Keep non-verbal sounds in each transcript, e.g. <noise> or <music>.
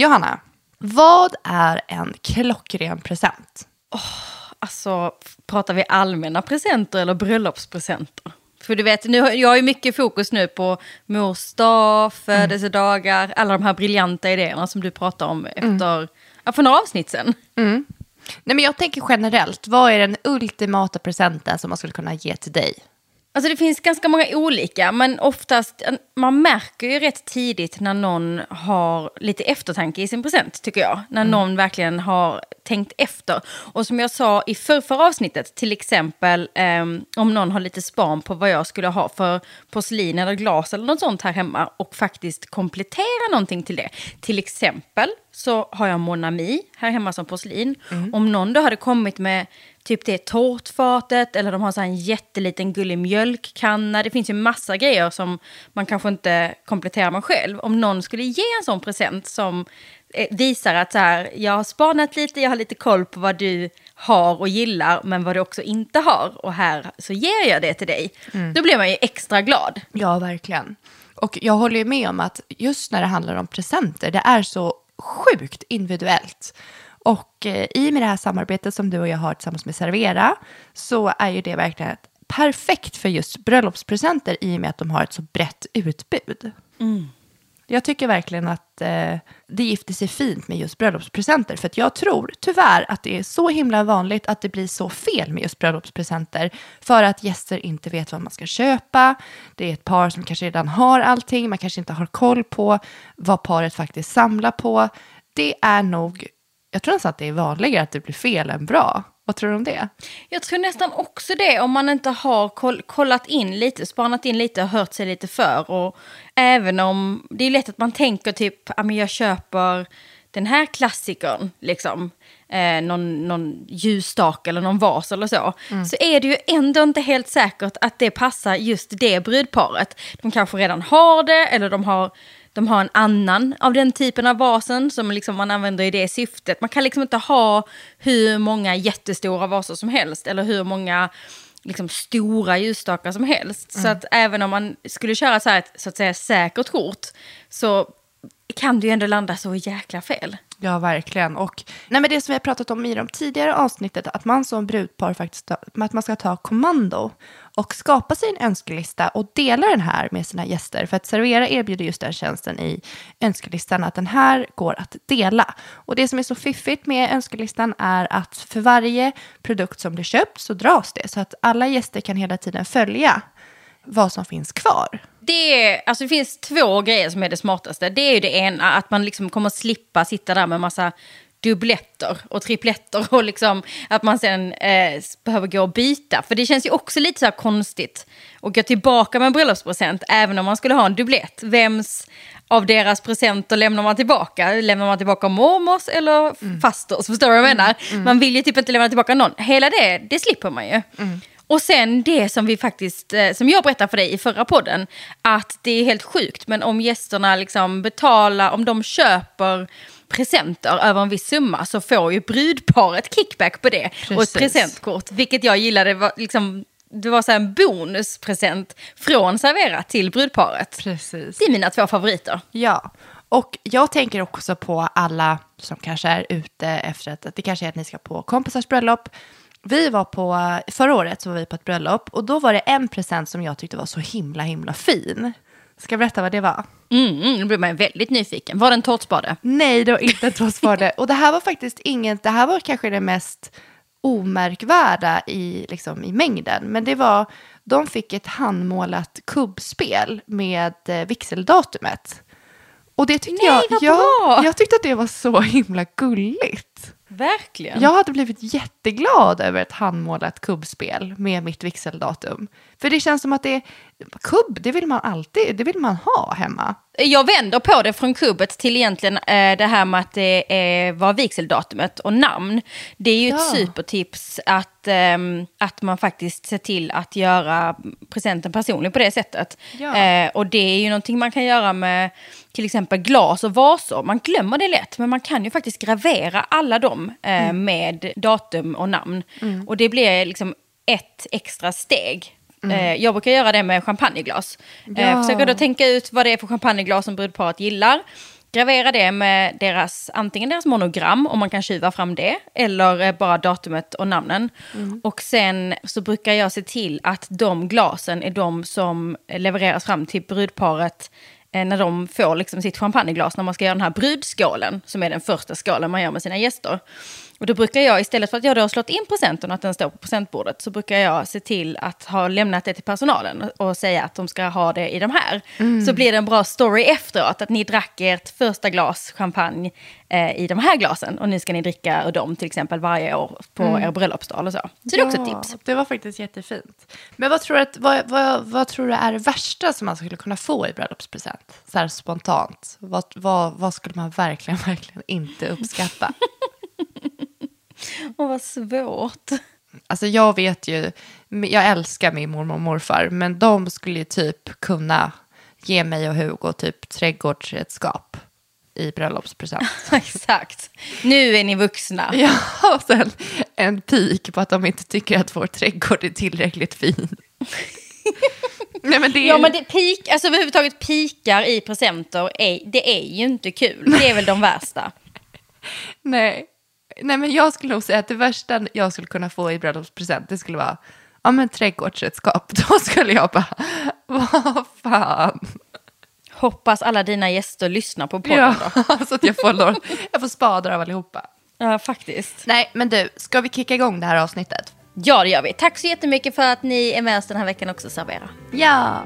Johanna, vad är en klockren present? Alltså, pratar vi allmänna presenter eller bröllopspresenter? För du vet, nu, jag har ju mycket fokus nu på mors dag, födelsedagar, alla de här briljanta idéerna som du pratar om efter, ja, för några avsnitt sen. Nej, men jag tänker generellt, vad är den ultimata presenten som man skulle kunna ge till dig? Alltså det finns ganska många olika, men oftast, man märker ju rätt tidigt när någon har lite eftertanke i sin present, tycker jag. När någon verkligen har tänkt efter. Och som jag sa i förra avsnittet, till exempel ehm, om någon har lite span på vad jag skulle ha för porslin eller glas eller något sånt här hemma och faktiskt komplettera någonting till det. Till exempel så har jag Monami här hemma som porslin. Om någon då hade kommit med typ det tårtfatet eller de har så en jätteliten gullig mjölkkanna. Det finns ju massa grejer som man kanske inte kompletterar med själv. Om någon skulle ge en sån present som eh, visar att så här, jag har spanat lite, jag har lite koll på vad du har och gillar, men vad du också inte har. Och här så ger jag det till dig. Då blir man ju extra glad. Ja, verkligen. Och jag håller ju med om att just när det handlar om presenter, det är så sjukt individuellt. Och eh, i och med det här samarbetet som du och jag har tillsammans med Servera så är ju det verkligen perfekt för just bröllopspresenter i och med att de har ett så brett utbud. Jag tycker verkligen att eh, det gifter sig fint med just bröllopspresenter. För att jag tror tyvärr att det är så himla vanligt att det blir så fel med just bröllopspresenter. För att gäster inte vet vad man ska köpa. Det är ett par som kanske redan har allting. Man kanske inte har koll på vad paret faktiskt samlar på. Det är nog, jag tror nästan att det är vanligare att det blir fel än bra. Vad tror du om det? Jag tror nästan också det om man inte har koll, kollat in lite, spanat in lite och hört sig lite för. Och även om det är lätt att man tänker typ, men jag köper den här klassikern, liksom. Eh, någon, någon ljusstake eller någon vas eller så. Så är det ju ändå inte helt säkert att det passar just det brudparet. De kanske redan har det eller de har de har en annan av den typen av vasen som liksom man använder i det syftet. Man kan liksom inte ha hur många jättestora vaser som helst eller hur många liksom stora ljusstakar som helst. Så att även om man skulle köra så här ett så att säga säkert kort så kan det ju ändå landa så jäkla fel. Ja, verkligen. Och nej, men det som vi har pratat om i de tidigare avsnittet, att man som brudpar faktiskt att man ska ta kommando och skapa sig en önskelista och dela den här med sina gäster. För att Servera erbjuder just den tjänsten i önskelistan, att den här går att dela. Och det som är så fiffigt med önskelistan är att för varje produkt som blir köpt så dras det, så att alla gäster kan hela tiden följa vad som finns kvar. Det, alltså det finns två grejer som är det smartaste. Det är ju det ena, att man liksom kommer slippa sitta där med massa dubbletter och tripletter och liksom att man sen eh, behöver gå och byta. För det känns ju också lite så här konstigt att gå tillbaka med en bröllopspresent även om man skulle ha en dubblett. Vems av deras presenter lämnar man tillbaka? Lämnar man tillbaka mormors eller fasters? Förstår du vad jag menar? Man vill ju typ inte lämna tillbaka någon. Hela det, det slipper man ju. Och sen det som vi faktiskt, eh, som jag berättade för dig i förra podden, att det är helt sjukt, men om gästerna liksom betalar, om de köper presenter över en viss summa så får ju brudparet kickback på det och ett Precis. presentkort, vilket jag gillade var liksom det var så en bonuspresent från Servera till brudparet. Precis. Det är mina två favoriter. Ja, och jag tänker också på alla som kanske är ute efter att, att det kanske är att ni ska på kompisars bröllop. Vi var på, förra året så var vi på ett bröllop och då var det en present som jag tyckte var så himla himla fin. Ska jag berätta vad det var? Mm, mm, nu blir man väldigt nyfiken. Var det en tårtspade? Nej, det var inte ett tårtspade. <laughs> Och det här var faktiskt inget, det här var kanske det mest omärkvärda i, liksom, i mängden. Men det var, de fick ett handmålat kubbspel med eh, vigseldatumet. Och det tyckte Nej, jag, jag, bra! jag tyckte att det var så himla gulligt. Verkligen. Jag hade blivit jätteglad över ett handmålat kubbspel med mitt vigseldatum. För det känns som att det kubb, det vill man alltid, det vill man ha hemma. Jag vänder på det från kubbet till egentligen eh, det här med att det eh, var vigseldatumet och namn. Det är ju ett Ja. supertips att, ehm, att man faktiskt ser till att göra presenten personlig på det sättet. Ja. Eh, och det är ju någonting man kan göra med till exempel glas och vaser. Man glömmer det lätt, men man kan ju faktiskt gravera alla dem eh, med datum och namn. Och det blir liksom ett extra steg. Eh, jag brukar göra det med champagneglas. Eh, Ja. försöker då tänka ut vad det är för champagneglas som brudparet gillar. gravera det med deras, antingen deras monogram, om man kan tjuva fram det, eller eh, bara datumet och namnen. Och sen så brukar jag se till att de glasen är de som levereras fram till brudparet när de får liksom sitt champagneglas när man ska göra den här brudskålen, som är den första skålen man gör med sina gäster. Och då brukar jag, istället för att jag då har slått in presenten och att den står på presentbordet, så brukar jag se till att ha lämnat det till personalen och säga att de ska ha det i de här. Så blir det en bra story efteråt, att ni drack ert första glas champagne eh, i de här glasen och nu ska ni dricka ur dem till exempel varje år på er bröllopsdag eller så. Så det är också ett tips. Det var faktiskt jättefint. Men vad tror, du att, vad, vad, vad tror du är det värsta som man skulle kunna få i bröllopspresent? Så här spontant. Vad, vad, vad skulle man verkligen, <laughs> verkligen inte uppskatta? Åh, vad svårt. Alltså jag vet ju, jag älskar min mormor och morfar, men de skulle ju typ kunna ge mig och Hugo typ trädgårdsredskap i bröllopspresent. <laughs> Exakt. Nu är ni vuxna. <laughs> Ja, och sen en pik på att de inte tycker att vår trädgård är tillräckligt fin. <laughs> Nej, men det är... Ja men det peak, alltså överhuvudtaget pikar i presenter, är, det är ju inte kul. Det är väl de värsta. Nej. Nej, men jag skulle nog säga att det värsta jag skulle kunna få i bröllopspresent, det skulle vara ja, men trädgårdsredskap. <laughs> Då skulle jag bara, vad fan. Hoppas alla dina gäster lyssnar på podden Ja, då. <laughs> så att jag får, lov- jag får spadar av allihopa. Ja, faktiskt. Nej, men du, ska vi kicka igång det här avsnittet? Ja, det gör vi. Tack så jättemycket för att ni är med oss den här veckan också, Servera. Ja.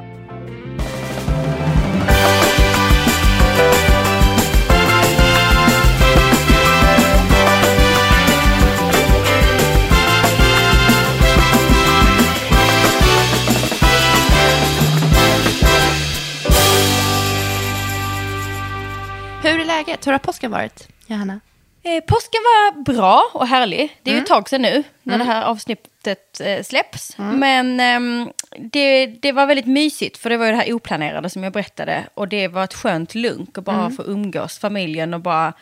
Läget? Hur har påsken varit, Johanna? Eh, påsken var bra och härlig. Det är ju ett tag sedan nu när det här avsnittet eh, släpps. Men ehm, det, det var väldigt mysigt för det var ju det här oplanerade som jag berättade. Och det var ett skönt lunk att bara få umgås, familjen och bara,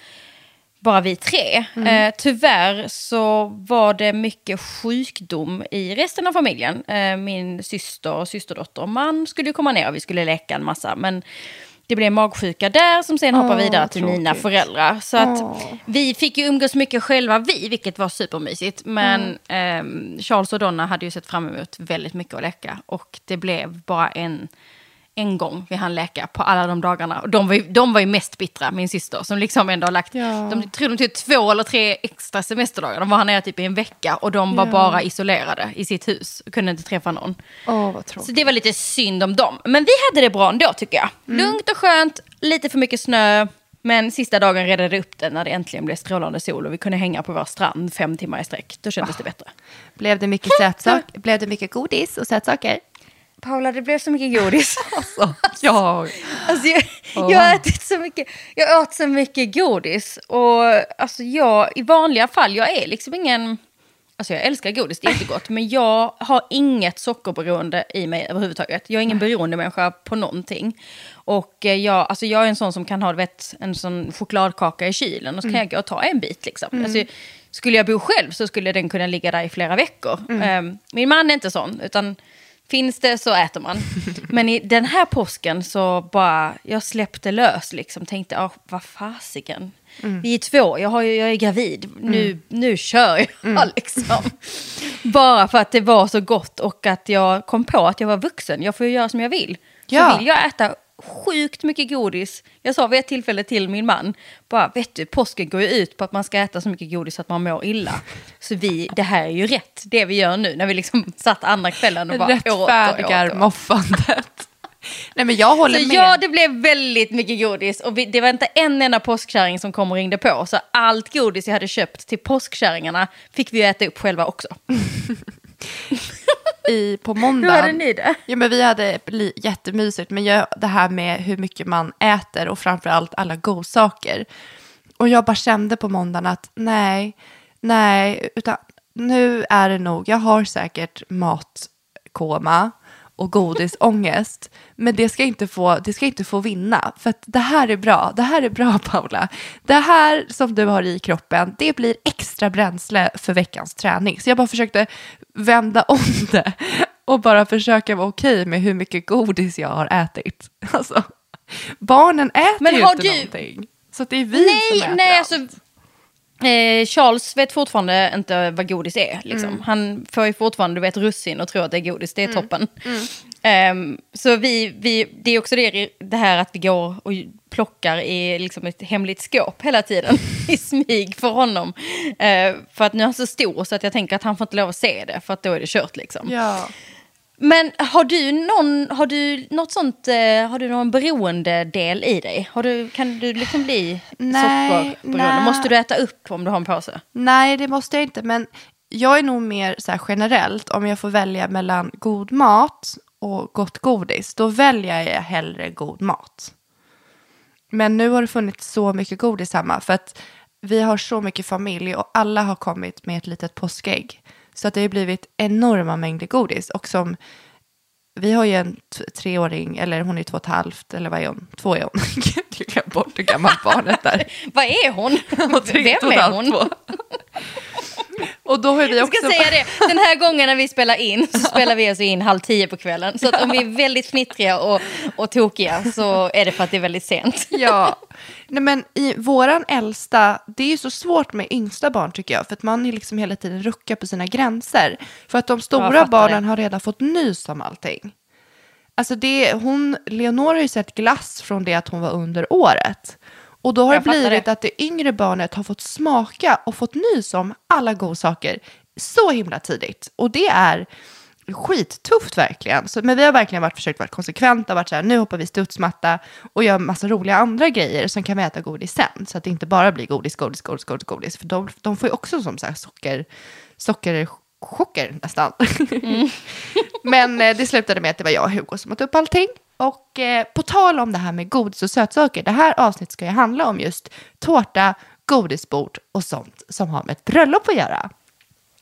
bara vi tre. Eh, tyvärr så var det mycket sjukdom i resten av familjen. Eh, min syster och systerdotter och man skulle ju komma ner och vi skulle leka en massa. Men det blev magsjuka där som sen hoppar Åh, vidare till mina tråkigt. föräldrar. Så att vi fick ju umgås mycket själva vi, vilket var supermysigt. Men ehm, Charles och Donna hade ju sett fram emot väldigt mycket att leka. Och det blev bara en, en gång vi hann leka på alla de dagarna. Och de var ju, de var ju mest bittra, min syster, som liksom ändå har lagt, Ja. de tror de tog två eller tre extra semesterdagar. De var här nere typ i en vecka och de var Ja. bara isolerade i sitt hus och kunde inte träffa någon. Åh, vad Så tråkigt. det var lite synd om dem. Men vi hade det bra ändå tycker jag. Lugnt och skönt, lite för mycket snö. Men sista dagen redde upp det när det äntligen blev strålande sol och vi kunde hänga på vår strand fem timmar i sträck. Då kändes det bättre. Blev det mycket sötsaker? Blev det mycket godis och sötsaker? Paula, det blev så mycket godis. Alltså, <laughs> ja. Alltså, jag, jag har ätit så mycket, jag åt så mycket godis. Och alltså jag, i vanliga fall, jag är liksom ingen... Alltså jag älskar godis, det är jättegott. Men jag har inget sockerberoende i mig överhuvudtaget. Jag är ingen beroendemänniska på någonting. Och eh, jag, alltså jag är en sån som kan ha vet, en sån chokladkaka i kylen och så kan jag gå och ta en bit. Liksom. Alltså, skulle jag bo själv så skulle den kunna ligga där i flera veckor. Ehm, min man är inte sån, utan Finns det så äter man. <laughs> Men i den här påsken så bara, jag släppte lös liksom. Tänkte, ah, vad fasiken. Vi är två, jag, har jag är gravid. Nu, nu kör jag <laughs> liksom. Bara för att det var så gott och att jag kom på att jag var vuxen. Jag får ju göra som jag vill. Ja. Så vill jag äta sjukt mycket godis. Jag sa vid ett tillfälle till min man, bara vet du, påsken går ju ut på att man ska äta så mycket godis att man mår illa. Så vi, det här är ju rätt, det vi gör nu, när vi liksom satt andra kvällen och bara åt och åt. Rättfärdigar moffandet. Nej, men jag håller Så med. ja, det blev väldigt mycket godis. Och vi, det var inte en enda påskkärring som kom och ringde på. Så allt godis jag hade köpt till påskkärringarna fick vi äta upp själva också. <laughs> I, på Hur måndag. hade ni det? Ja, men vi hade jättemysigt, men jag, det här med hur mycket man äter och framförallt alla godsaker. Och jag bara kände på måndagen att nej, nej, utan nu är det nog, jag har säkert matkoma och godisångest, men det ska, inte få, det ska inte få vinna. För att det här är bra, det här är bra <laughs> Paula. Det här som du har i kroppen, det blir extra bränsle för veckans träning. Så jag bara försökte vända om det och bara försöka vara okej med hur mycket godis jag har ätit. <laughs> Alltså, Barnen äter Men ju inte du- någonting. Så det är vi som Nej, äter nej allt. alltså. Eh, Charles vet fortfarande inte vad godis är. Liksom. Mm. Han får ju fortfarande du vet, russin och tror att det är godis. Det är toppen. Ehm, så vi, vi, det är också det, det här att vi går och plockar i liksom ett hemligt skåp hela tiden. <laughs> I smyg för honom. Eh, för att nu är han så stor så att jag tänker att han får inte lov att se det. För att då är det kört liksom. Ja. Men har du någon, har du något sånt, eh, har du någon beroendedel i dig? Har du, kan du liksom bli Nej, sockerberoende? Måste du äta upp om du har en påse? Nej, det måste jag inte. Men jag är nog mer så här generellt, om jag får välja mellan god mat och gott godis, då väljer jag hellre god mat. Men nu har det funnits så mycket godis hemma, för att vi har så mycket familj och alla har kommit med ett litet påskägg. Så att det har blivit enorma mängder godis. Och som, vi har ju en treåring, eller hon är två och ett halvt, eller vad är hon? Två är hon. <laughs> Jag glömde bort hur gammalt barnet är. <laughs> Vad är hon? Vem är hon? <laughs> Och då har vi Jag också... ska säga det, den här <laughs> gången när vi spelar in så spelar vi oss in halv tio på kvällen. Så om vi är väldigt fnittriga och, och tokiga så är det för att det är väldigt sent. Ja, nej men i våran äldsta, det är ju så svårt med yngsta barn tycker jag, för att man är liksom hela tiden ruckar på sina gränser. För att de jag stora barnen det. har redan fått nys om allting. Alltså det, hon, Leonora har ju sett glass från det att hon var under året. Och då har det Jag blivit det. att det yngre barnet har fått smaka och fått nys om alla godsaker så himla tidigt. Och det är skittufft verkligen. Så, men vi har verkligen varit, försökt vara konsekventa, varit så här, nu hoppar vi studsmatta och gör massa roliga andra grejer, sen kan vi äta godis sen. Så att det inte bara blir godis, godis, godis, godis, godis. För de, de får ju också som så här socker, sockerchocker nästan. <laughs> men eh, det slutade med att det var jag och Hugo som åt upp allting. Och eh, på tal om det här med godis och sötsaker, det här avsnittet ska ju handla om just tårta, godisbord och sånt som har med ett bröllop att göra.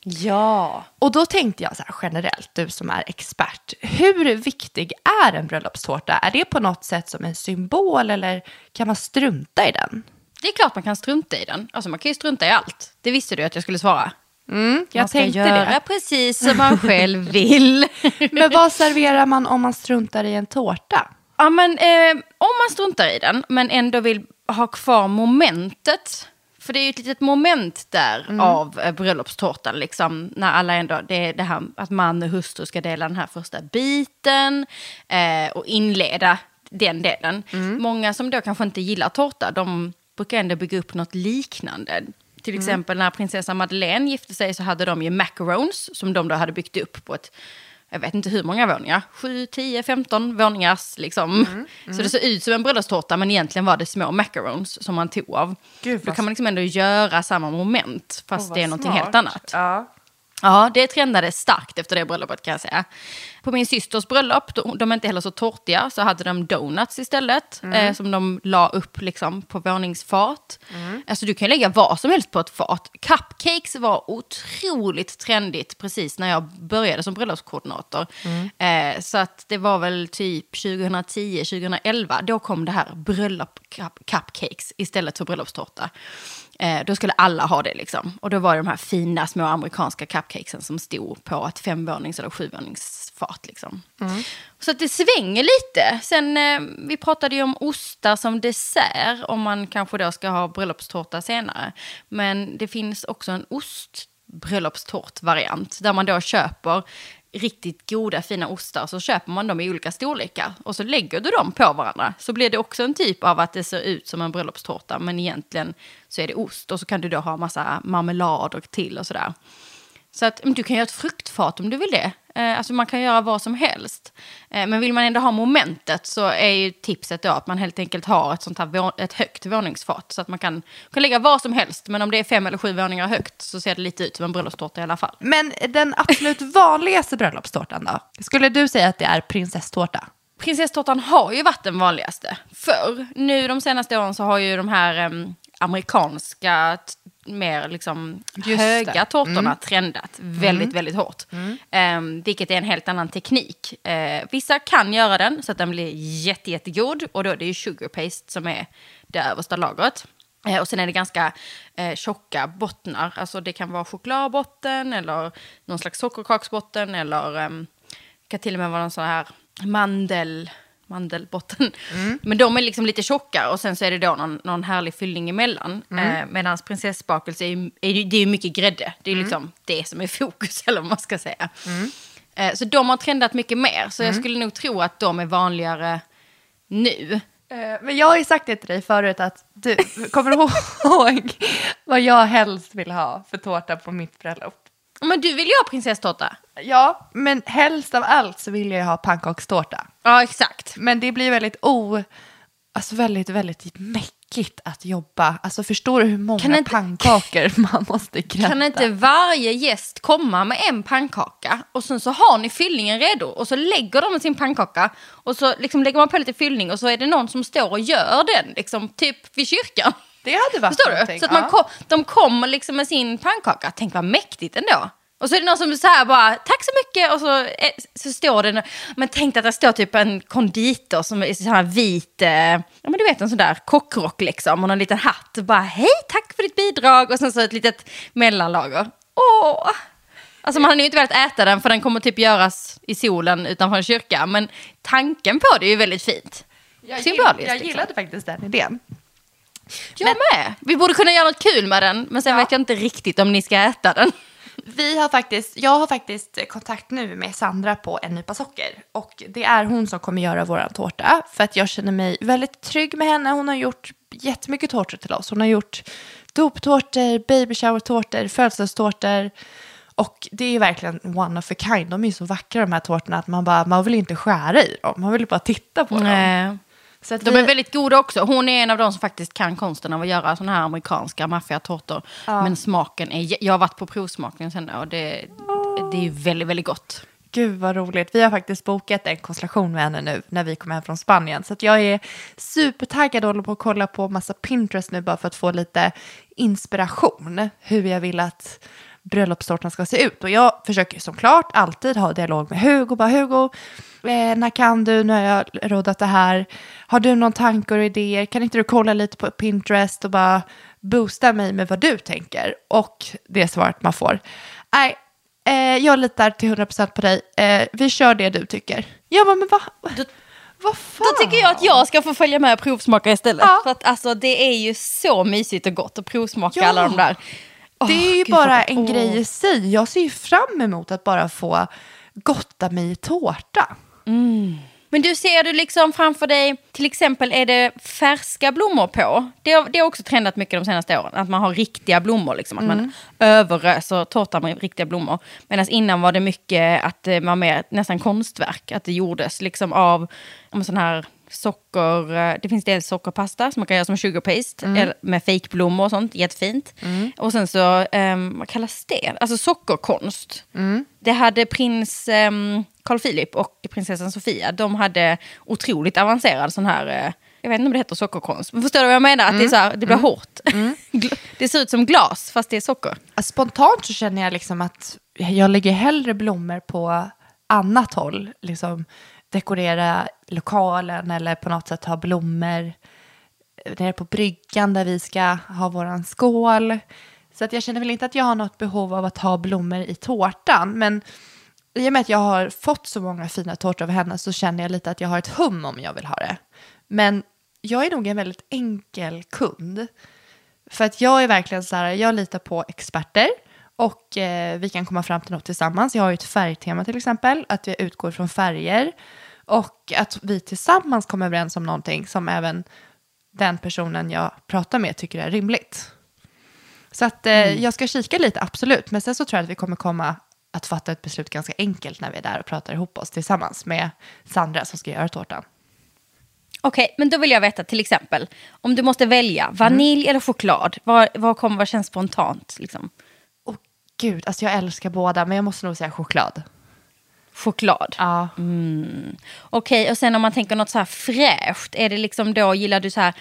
Ja. Och då tänkte jag så här generellt, du som är expert, hur viktig är en bröllopstårta? Är det på något sätt som en symbol eller kan man strunta i den? Det är klart man kan strunta i den. Alltså man kan ju strunta i allt. Det visste du att jag skulle svara. Mm, jag man ska tänkte göra det. precis som man själv <laughs> vill. Men vad serverar man om man struntar i en tårta? Ja, men eh, om man struntar i den, men ändå vill ha kvar momentet. För det är ju ett litet moment där av eh, bröllopstårtan, liksom, när alla ändå, det är det här att man och hustru ska dela den här första biten eh, och inleda den delen. Många som då kanske inte gillar tårta, de brukar ändå bygga upp något liknande. Till exempel när prinsessa Madeleine gifte sig så hade de ju macarons som de då hade byggt upp på ett jag vet inte hur många våningar, 7, 10, 15 våningars liksom. <laughs> Så det såg ut som en bröllopstårta men egentligen var det små macarons som man tog av. Gud, Då kan man liksom ändå göra samma moment fast Åh, det är någonting smart. helt annat. Ja. Ja, det trendade starkt efter det bröllopet kan jag säga. På min systers bröllop, de, är inte heller så tårtiga, så hade de donuts istället. Eh, som de la upp liksom på våningsfat. Alltså du kan lägga vad som helst på ett fat. Cupcakes var otroligt trendigt precis när jag började som bröllopskoordinator. Eh, så att det var väl typ 2010, 2011, då kom det här bröllop cup- cupcakes istället för bröllopstårta. Eh, då skulle alla ha det liksom. Och då var det de här fina små amerikanska cupcakesen som stod på ett femvånings eller sjuvåningsfat liksom. Så att det svänger lite. Sen, eh, vi pratade ju om ostar som dessert, om man kanske då ska ha bröllopstårta senare. Men det finns också en ostbröllopstårt-variant, där man då köper riktigt goda fina ostar så köper man dem i olika storlekar och så lägger du dem på varandra. Så blir det också en typ av att det ser ut som en bröllopstårta men egentligen så är det ost och så kan du då ha massa marmelader till och sådär. Så att du kan göra ett fruktfat om du vill det. Eh, alltså man kan göra vad som helst. Eh, men vill man ändå ha momentet så är ju tipset då att man helt enkelt har ett sånt här ett högt våningsfat. Så att man kan, kan lägga vad som helst. Men om det är fem eller sju våningar högt så ser det lite ut som en bröllopstårta i alla fall. Men den absolut vanligaste bröllopstårtan då? Skulle du säga att det är prinsesstårta? Prinsesstårtan har ju varit den vanligaste förr. Nu de senaste åren så har ju de här em, amerikanska, mer liksom Just höga det. tårtorna trendat väldigt, väldigt hårt. Em, vilket är en helt annan teknik. Eh, vissa kan göra den så att den blir jätte, jättegod och då är det ju sugar paste som är det översta lagret. Eh, och sen är det ganska eh, tjocka bottnar. Alltså det kan vara chokladbotten eller någon slags sockerkaksbotten eller um, kan till och med vara någon sån här mandel mandelbotten. Men de är liksom lite tjockare och sen så är det då någon, någon härlig fyllning emellan. Eh, Medan prinsessbakelse är, är, det är mycket grädde. Det är ju liksom det som är fokus <laughs> eller vad man ska säga. Eh, så de har trendat mycket mer. Så jag skulle nog tro att de är vanligare nu. Eh, Men jag har ju sagt det till dig förut att du kommer du ihåg <laughs> vad jag helst vill ha för tårta på mitt bröllop? Men du vill ju ha prinsesstårta. Ja, men helst av allt så vill jag ju ha pannkakstårta. Ja, exakt. Men det blir väldigt o... Alltså väldigt, väldigt mäckigt att jobba. Alltså förstår du hur många Kan inte- pannkakor <laughs> man måste grädda? Kan inte varje gäst komma med en pannkaka och sen så har ni fyllningen redo och så lägger de sin pannkaka och så liksom lägger man på lite fyllning och så är det någon som står och gör den, liksom typ vid kyrkan. Det hade varit Förstår du? någonting, Så att man ja. kom, de kommer liksom med sin pannkaka. Tänk vad mäktigt ändå. Och så är det någon som så här bara, tack så mycket, och så, eh, så står det, men tänk att det står typ en konditor som är så här vit, eh, ja men du vet en sån där kockrock liksom, och en liten hatt, och bara hej, tack för ditt bidrag, och sen så ett litet mellanlager. Åh! Alltså man hade ju inte velat äta den för den kommer typ göras i solen utanför en kyrka, men tanken på det är ju väldigt fint. Jag, gill, jag liksom. gillade faktiskt den idén. Jag med. Vi borde kunna göra något kul med den, men sen vet jag inte riktigt om ni ska äta den. Vi har faktiskt, jag har faktiskt kontakt nu med Sandra på En nypa socker. Och det är hon som kommer göra vår tårta. För att jag känner mig väldigt trygg med henne. Hon har gjort jättemycket tårtor till oss. Hon har gjort doptårtor, baby shower-tårtor, födelsedagstårtor. Och det är verkligen one of a kind. De är så vackra de här tårtorna att man, bara, man vill inte skära i dem. Man vill bara titta på dem. Nej. Så De vi- är väldigt goda också. Hon är en av de som faktiskt kan konsten av att göra såna här amerikanska maffiga tårtor. Men smaken är... Jag har varit på provsmakning sen och det, det är väldigt, väldigt gott. Gud vad roligt. Vi har faktiskt bokat en konstellation med henne nu när vi kommer hem från Spanien. Så jag är supertaggad och håller på att kolla på massa Pinterest nu bara för att få lite inspiration. Hur jag vill att bröllopstårtan ska se ut. Och jag försöker såklart alltid ha dialog med Hugo. Bara Hugo, eh, när kan du? Nu har jag rådat det här. Har du någon tankar och idéer? Kan inte du kolla lite på Pinterest och bara boosta mig med vad du tänker? Och det svaret man får. Nej, Eh, jag litar till 100% på dig. Eh, vi kör det du tycker. Jag bara, men vad Då, vad fan? då tycker jag att jag ska få följa med och provsmaka istället. Ja. För att alltså, det är ju så mysigt och gott att provsmaka Ja. alla de där. Det är ju gud, bara en åh. grej i sig. Jag ser ju fram emot att bara få gotta mig i tårta. Men du ser du liksom framför dig, till exempel är det färska blommor på. Det har, det har också trendat mycket de senaste åren, att man har riktiga blommor, liksom, att man överöser tårtan med riktiga blommor. Medan innan var det mycket att det var mer nästan konstverk, att det gjordes liksom av om sån här socker, eh, det finns dels sockerpasta som man kan göra som sugar paste, eller med fejkblommor och sånt, jättefint. Och sen så, um, vad kallas det? Alltså sockerkonst. Det hade prins um, Carl Philip och prinsessan Sofia, de hade otroligt avancerad sån här, eh, jag vet inte om det heter sockerkonst, men förstår du vad jag menar? Att det, är så här, det blir hårt. <laughs> Gl- det ser ut som glas fast det är socker. Spontant så känner jag liksom att jag lägger hellre blommor på annat håll. Liksom dekorera lokalen eller på något sätt ha blommor nere på bryggan där vi ska ha våran skål. Så att jag känner väl inte att jag har något behov av att ha blommor i tårtan. Men i och med att jag har fått så många fina tårtor av henne så känner jag lite att jag har ett hum om jag vill ha det. Men jag är nog en väldigt enkel kund. För att jag är verkligen så här, jag litar på experter och eh, vi kan komma fram till något tillsammans. Jag har ju ett färgtema till exempel, att jag utgår från färger och att vi tillsammans kommer överens om någonting som även den personen jag pratar med tycker är rimligt. Så att eh, jag ska kika lite, absolut. Men sen så tror jag att vi kommer komma att fatta ett beslut ganska enkelt när vi är där och pratar ihop oss tillsammans med Sandra som ska göra tårtan. Okej, men då vill jag veta till exempel, om du måste välja vanilj eller choklad, vad, vad, kommer, vad känns spontant? Liksom? Gud, alltså jag älskar båda, men jag måste nog säga choklad. Choklad. Ja. Okej, och sen om man tänker något så här fräscht, är det liksom då, gillar du så här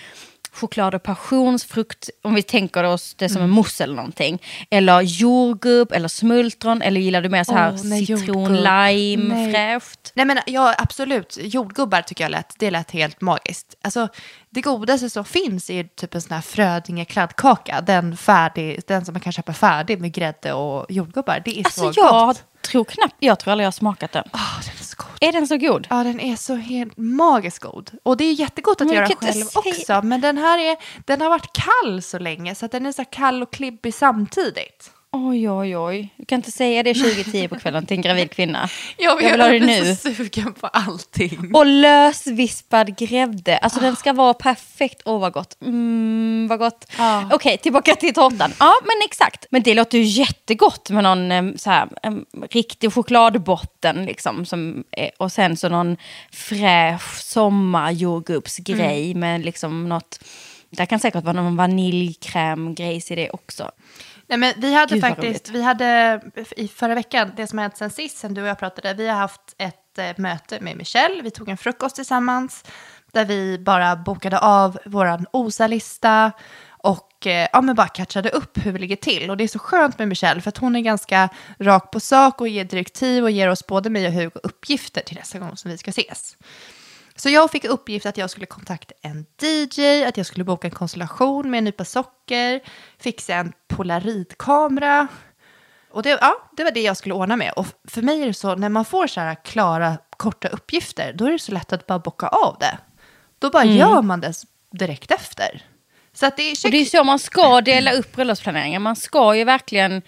choklad och passionsfrukt, om vi tänker oss det som en mousse eller någonting. Eller jordgubb eller smultron, eller gillar du mer så här Åh, nej, citron, lime, Nej. fräscht? Nej men ja, absolut. Jordgubbar tycker jag lät, det lät helt magiskt. Alltså det godaste som finns är typ en sån här Frödinge kladdkaka. Den, färdig, den som man kan köpa färdig med grädde och jordgubbar. Det är Alltså så jag gott. tror knappt, jag tror aldrig jag har smakat den. Åh, den är så god. Är den så god? Ja, den är så helt magiskt god. Och det är jättegott att Men jag göra själv också. Men den här är, den har varit kall så länge så att den är så kall och klibbig samtidigt. Oj, oj, oj. Du kan inte säga det 2010 på kvällen till en gravid kvinna. <laughs> Jag, vill ha det nu. så sugen på allting. Och lösvispad grädde. Alltså den ska vara perfekt. Åh vad gott. Mm, vad gott. Ja. Okej, tillbaka till tårtan. Ja, men exakt. Men det låter ju jättegott med någon så här, riktig chokladbotten. Liksom, som, och sen så någon fräsch sommarjordgubbsgrej med liksom något... Det kan säkert vara någon vaniljkrämgrejs i det också. Nej, men vi hade Gud, faktiskt, vi hade i förra veckan, det som har hänt sen sist, sen du och jag pratade, vi har haft ett eh, möte med Michelle, vi tog en frukost tillsammans, där vi bara bokade av våran OSA-lista och eh, ja, men bara catchade upp hur vi ligger till. Och det är så skönt med Michelle, för att hon är ganska rak på sak och ger direktiv och ger oss både mig och Hugo uppgifter till nästa gång som vi ska ses. Så jag fick uppgift att jag skulle kontakta en DJ, att jag skulle boka en konstellation med en nypa socker, fixa en polaroidkamera. Och det, ja, det var det jag skulle ordna med. Och för mig är det så, när man får så här klara, korta uppgifter, då är det så lätt att bara bocka av det. Då bara gör man det direkt efter. Så att det är, Och det är så man ska dela upp bröllopsplaneringen. Man ska ju verkligen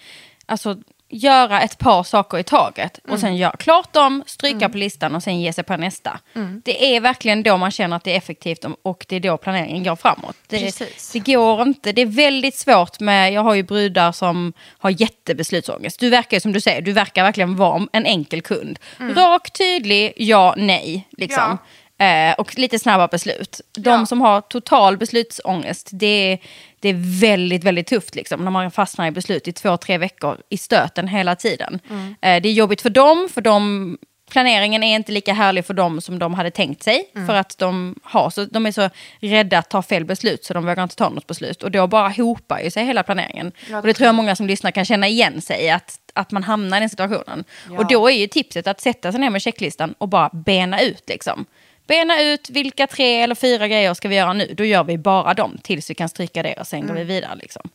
alltså, göra ett par saker i taget. Och sen göra klart dem, stryka på listan och sen ge sig på nästa. Det är verkligen då man känner att det är effektivt och det är då planeringen går framåt. Det, Precis. det går inte, det är väldigt svårt med, jag har ju brudar som har jättebeslutsångest. Du verkar som du säger, du verkar verkligen vara en enkel kund. Rak, tydlig, ja, nej. Liksom. Eh, och lite snabba beslut. De Ja. som har total beslutsångest, det är, det är väldigt, väldigt tufft liksom, när man fastnar i beslut i två, tre veckor i stöten hela tiden. Eh, det är jobbigt för dem, för de, planeringen är inte lika härlig för dem som de hade tänkt sig. För att de, har så, de är så rädda att ta fel beslut så de vågar inte ta något beslut. Och då bara hopar ju sig hela planeringen. Ja, och det tror jag många som lyssnar kan känna igen sig i, att, att man hamnar i den situationen. Ja. Och då är ju tipset att sätta sig ner med checklistan och bara bena ut liksom. Bena ut vilka tre eller fyra grejer ska vi göra nu. Då gör vi bara dem tills vi kan stryka det och sen går vi vidare. Liksom.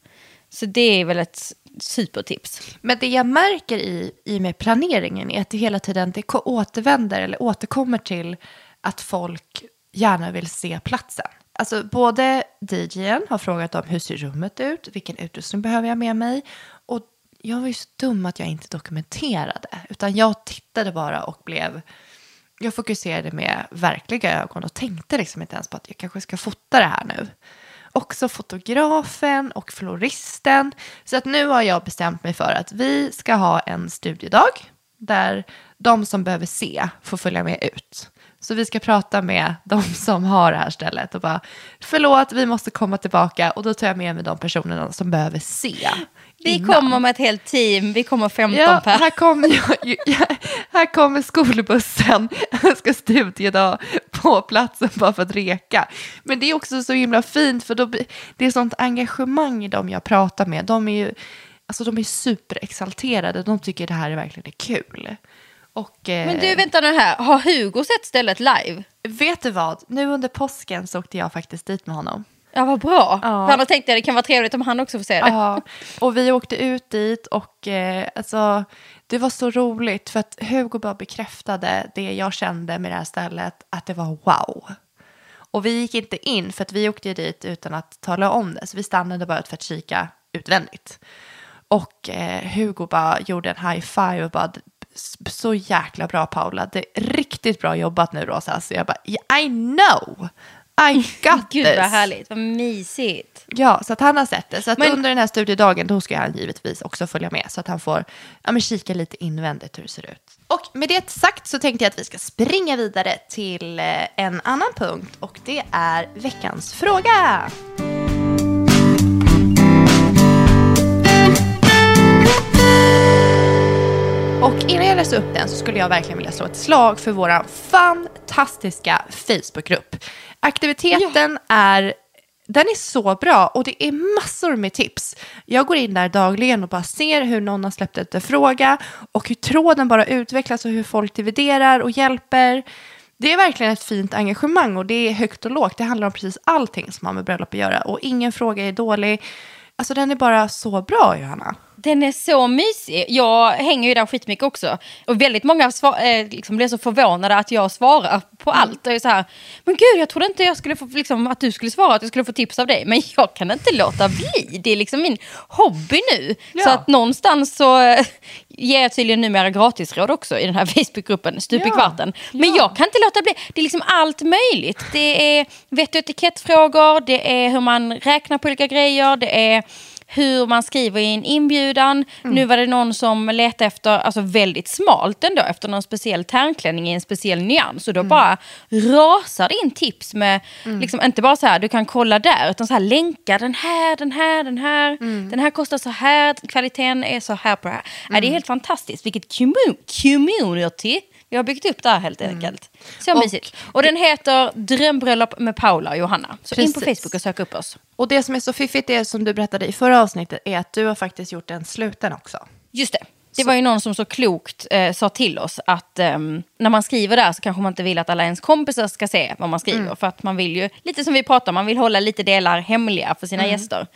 Så det är väl ett supertips. Men det jag märker i, i med planeringen är att det hela tiden det återvänder eller återkommer till att folk gärna vill se platsen. Alltså både DJn har frågat om hur ser rummet ut, vilken utrustning behöver jag med mig och jag var ju så dum att jag inte dokumenterade utan jag tittade bara och blev jag fokuserade med verkliga ögon och tänkte liksom inte ens på att jag kanske ska fota det här nu. Också fotografen och floristen. Så att nu har jag bestämt mig för att vi ska ha en studiedag där de som behöver se får följa med ut. Så vi ska prata med de som har det här stället och bara förlåt, vi måste komma tillbaka och då tar jag med mig de personerna som behöver se. Vi kommer med ett helt team, vi kommer 15 Ja, per. här kommer, jag, jag, <laughs> här kommer skolbussen. Jag ska studiedag på platsen bara för att reka. Men det är också så himla fint för då, det är sånt engagemang i dem jag pratar med. De är ju alltså, de är superexalterade. De tycker det här är verkligen är kul. Och, eh, Men du, vänta nu här. Har Hugo sett stället live? vet du vad? Nu under påsken så åkte jag faktiskt dit med honom. Ja, vad bra. Ja. För annars tänkte jag det kan vara trevligt om han också får se det. Ja, och vi åkte ut dit och eh, alltså, det var så roligt för att Hugo bara bekräftade det jag kände med det här stället, att det var wow. Och vi gick inte in för att vi åkte dit utan att tala om det, så vi stannade bara för att kika utvändigt. Och eh, Hugo bara gjorde en high five och bara så jäkla bra Paula, det är riktigt bra jobbat nu Rosa. Så jag bara, "Yeah, I know, I <laughs> got Gud this. vad härligt, vad mysigt. Ja, så att han har sett det. Så att Men- under den här studiedagen då ska han givetvis också följa med så att han får ja, men kika lite invändigt hur det ser ut. Och med det sagt så tänkte jag att vi ska springa vidare till eh, en annan punkt och det är veckans fråga. Och innan jag läser upp den så skulle jag verkligen vilja slå ett slag för vår fantastiska Facebookgrupp. Aktiviteten är den är så bra och det är massor med tips. Jag går in där dagligen och bara ser hur någon har släppt ut en fråga och hur tråden bara utvecklas och hur folk dividerar och hjälper. Det är verkligen ett fint engagemang och det är högt och lågt. Det handlar om precis allting som har med bröllop att göra och ingen fråga är dålig. Alltså den är bara så bra, Johanna. Den är så mysig. Jag hänger ju där skitmycket också. Och väldigt många svar, eh, liksom blir så förvånade att jag svarar på allt. Och är så här, men gud jag trodde inte jag skulle få, liksom, att du skulle svara, att jag skulle få tips av dig. Men jag kan inte låta bli. Det är liksom min hobby nu. Ja. Så att någonstans så eh, ger jag tydligen numera gratisråd också i den här <laughs> Facebookgruppen, Stup i Ja. kvarten. Men Ja. jag kan inte låta bli. Det är liksom allt möjligt. Det är vett och etikettfrågor, det är hur man räknar på olika grejer, det är hur man skriver i en inbjudan. Mm. Nu var det någon som letade efter, alltså väldigt smalt ändå, efter någon speciell tärnklänning i en speciell nyans. Och då Mm. bara rasar det in tips med, liksom, inte bara så här, du kan kolla där, utan så här länkar, den här, den här, den här, Mm. den här kostar så här, kvaliteten är så här på det här. Ja, Mm. det är helt fantastiskt, vilket commu- community vi har byggt upp där helt enkelt. Så Mm. Och- mysigt. Och den heter Drömbröllop med Paula och Johanna. Så in på Precis. Facebook och sök upp oss. Och det som är så fiffigt, det som du berättade i förra avsnittet, är att du har faktiskt gjort en sluten också. Just det. Det var ju någon som så klokt eh, sa till oss att ehm, när man skriver där så kanske man inte vill att alla ens kompisar ska se vad man skriver. För att man vill ju, lite som vi pratar man vill hålla lite delar hemliga för sina gäster.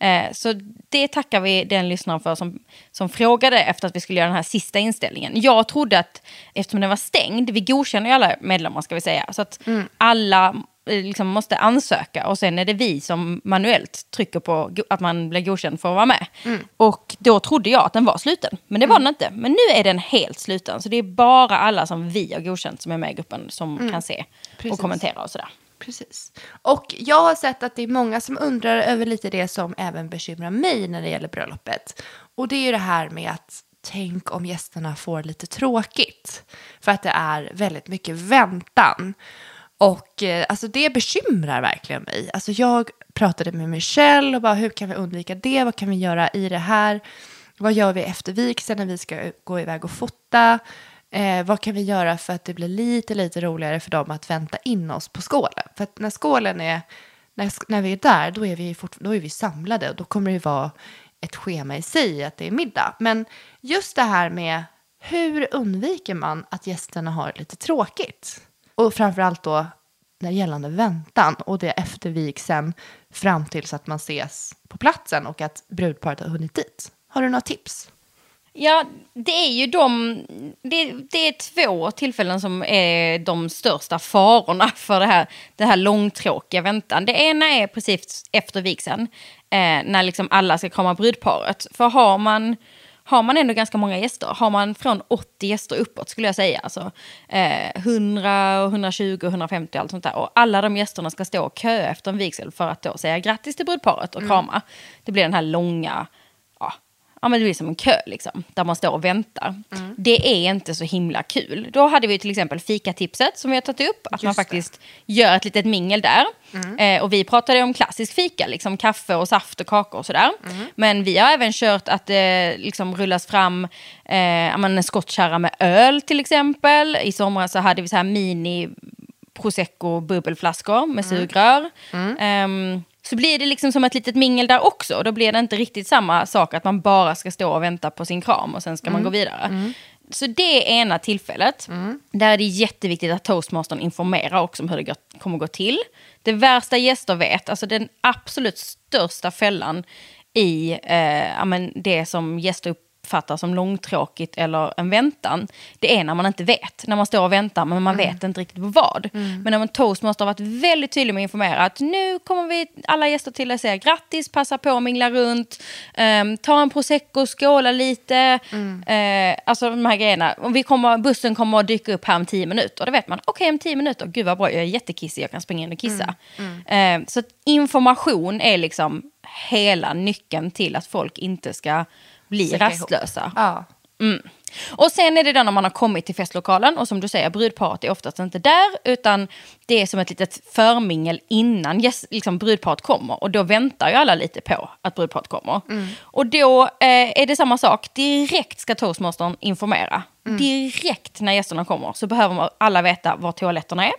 Eh, så det tackar vi den lyssnaren för som, som frågade efter att vi skulle göra den här sista inställningen. Jag trodde att eftersom den var stängd, vi godkänner ju alla medlemmar ska vi säga, så att alla eh, liksom måste ansöka och sen är det vi som manuellt trycker på att man blir godkänd för att vara med. Och då trodde jag att den var sluten, men det var den inte. Men nu är den helt sluten, så det är bara alla som vi har godkänt som är med i gruppen som kan se Precis. och kommentera och sådär. Precis. Och jag har sett att det är många som undrar över lite det som även bekymrar mig när det gäller bröllopet. Och det är ju det här med att tänk om gästerna får lite tråkigt. För att det är väldigt mycket väntan. Och eh, alltså det bekymrar verkligen mig. Alltså jag pratade med Michelle och bara hur kan vi undvika det? Vad kan vi göra i det här? Vad gör vi efter vigseln när vi ska gå iväg och fota? Eh, vad kan vi göra för att det blir lite, lite roligare för dem att vänta in oss på skålen? För att när skålen är, när, när vi är där, då är vi, fort, då är vi samlade och då kommer det vara ett schema i sig att det är middag. Men just det här med hur undviker man att gästerna har lite tråkigt? Och framförallt då när gällande väntan och det efter vigseln fram tills att man ses på platsen och att brudparet har hunnit dit. Har du några tips? Ja, det är ju de, det, det är två tillfällen som är de största farorna <laughs> för det här, det här långtråkiga väntan. Det ena är precis efter vigseln, eh, när liksom alla ska krama brudparet. För har man, har man ändå ganska många gäster, har man från 80 gäster uppåt skulle jag säga, alltså eh, 100, och 120, och 150 och allt sånt där. Och alla de gästerna ska stå och köa efter en vigsel för att då säga grattis till brudparet och krama. Det blir den här långa, ja, men det blir som en kö liksom, där man står och väntar. Det är inte så himla kul. Då hade vi till exempel fikatipset som vi har tagit upp. Att man Just det. faktiskt gör ett litet mingel där. Eh, och vi pratade om klassisk fika, liksom kaffe och saft och kakor och sådär. Men vi har även kört att det liksom rullas fram eh, en skottkärra med öl till exempel. I somras så hade vi så här mini prosecco bubbelflaskor med sugrör. Ehm, så blir det liksom som ett litet mingel där också. Då blir det inte riktigt samma sak att man bara ska stå och vänta på sin kram och sen ska man gå vidare. Så det är ena tillfället. Där är det jätteviktigt att toastmastern informerar också om hur det kommer gå till. Det värsta gäster vet, alltså den absolut största fällan i eh, ja, men det som gäster uppfattar som långtråkigt eller en väntan, det är när man inte vet. När man står och väntar men man vet inte riktigt på vad. Men när man toastmaster har varit väldigt tydlig med att informera att nu kommer vi alla gäster till att säga grattis, passa på att mingla runt, ehm, ta en prosecco, skåla lite. Eh, alltså de här grejerna. Vi kommer, bussen kommer att dyka upp här om tio minuter. Då vet man, okej om tio minuter, gud vad bra, jag är jättekissig, jag kan springa in och kissa. Eh, så information är liksom hela nyckeln till att folk inte ska bli Säcka ihop. rastlösa. Ja. Mm. Och sen är det då när man har kommit till festlokalen och som du säger, brudparet är oftast inte där utan det är som ett litet förmingel innan gäst, liksom brudparet kommer och då väntar ju alla lite på att brudparet kommer. Och då eh, är det samma sak, direkt ska toastmastern informera. Direkt när gästerna kommer så behöver alla veta var toaletterna är.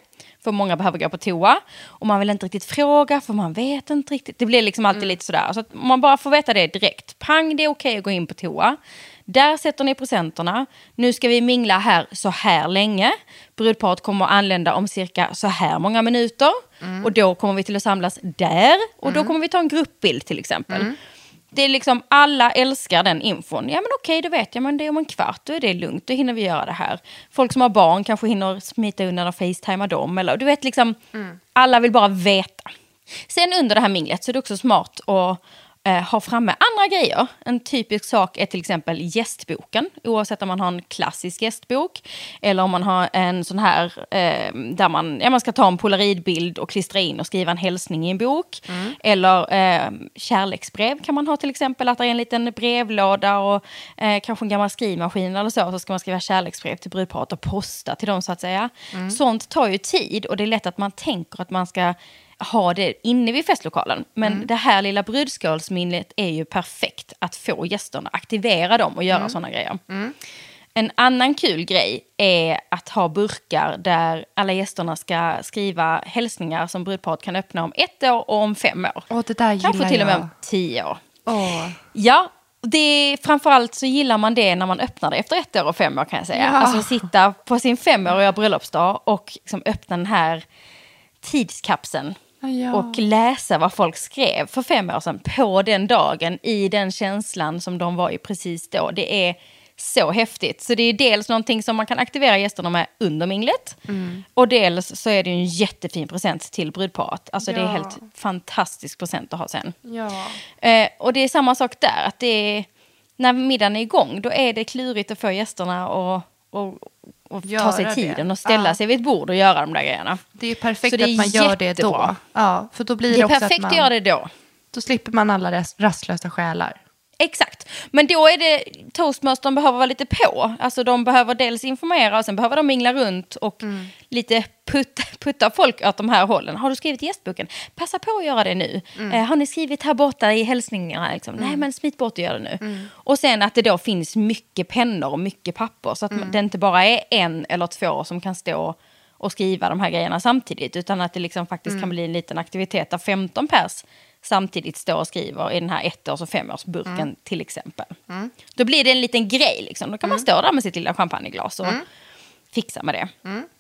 För många behöver gå på toa. Och man vill inte riktigt fråga för man vet inte riktigt. Det blir liksom alltid lite sådär. Så att man bara får veta det direkt. Pang, det är okej att gå in på toa. Där sätter ni presenterna. Nu ska vi mingla här så här länge. Brudparet kommer att anlända om cirka så här många minuter. Och då kommer vi till att samlas där. Och då kommer vi ta en gruppbild till exempel. Det är liksom, alla älskar den infon. Ja men okej, då vet jag, men det är om en kvart, då är det lugnt, då hinner vi göra det här. Folk som har barn kanske hinner smita undan och facetima dem. Eller, du vet liksom, alla vill bara veta. Sen under det här minglet så är det också smart att eh, ha framme andra grejer. En typisk sak är till exempel gästboken, oavsett om man har en klassisk gästbok eller om man har en sån här eh, där man, ja, man ska ta en polaroidbild och klistra in och skriva en hälsning i en bok. Eller eh, kärleksbrev kan man ha till exempel, att det är en liten brevlåda och eh, kanske en gammal skrivmaskin eller så, så ska man skriva kärleksbrev till brudparet och posta till dem så att säga. Sånt tar ju tid och det är lätt att man tänker att man ska ha det inne vid festlokalen. Men det här lilla brudskålsminnet är ju perfekt att få gästerna, aktivera dem och göra sådana grejer. En annan kul grej är att ha burkar där alla gästerna ska skriva hälsningar som brudparet kan öppna om ett år och om fem år. Åh, det där Kanske till och med jag. om tio år. Åh. Ja, det, framförallt så gillar man det när man öppnar det efter ett år och fem år kan jag säga. Ja. Alltså sitta på sin femåriga bröllopsdag och liksom öppna den här tidskapseln. Ja. Och läsa vad folk skrev för fem år sedan på den dagen i den känslan som de var i precis då. Det är så häftigt. Så det är dels någonting som man kan aktivera gästerna med under minglet. Mm. Och dels så är det en jättefin present till brudparet. Alltså det är Ja. helt fantastisk present att ha sen. Ja. Eh, och det är samma sak där, att det är, när middagen är igång då är det klurigt att få gästerna att och, och ta Göra sig det. tiden och ställa Ja. sig vid ett bord och göra de där grejerna. Det är perfekt det är att man gör det då. Ja, för då blir det, Det är perfekt att man, att göra det då. Då slipper man alla ras- rastlösa själar. Exakt. Men då är det, toastmastern behöver vara lite på. Alltså de behöver dels informera och sen behöver de mingla runt och Mm. lite putta, putta folk åt de här hållen. Har du skrivit gästboken? Passa på att göra det nu. Mm. Eh, har ni skrivit här borta i hälsningarna? Liksom? Nej men smit bort och gör det nu. Mm. Och sen att det då finns mycket pennor och mycket papper. Så att Mm. det inte bara är en eller två som kan stå och skriva de här grejerna samtidigt. Utan att det liksom faktiskt Mm. kan bli en liten aktivitet där 15 pers samtidigt står och skriver i den här ettårs och femårsburken Mm. till exempel. Då blir det en liten grej. Liksom. Då kan man stå där med sitt lilla champagneglas och fixa med det.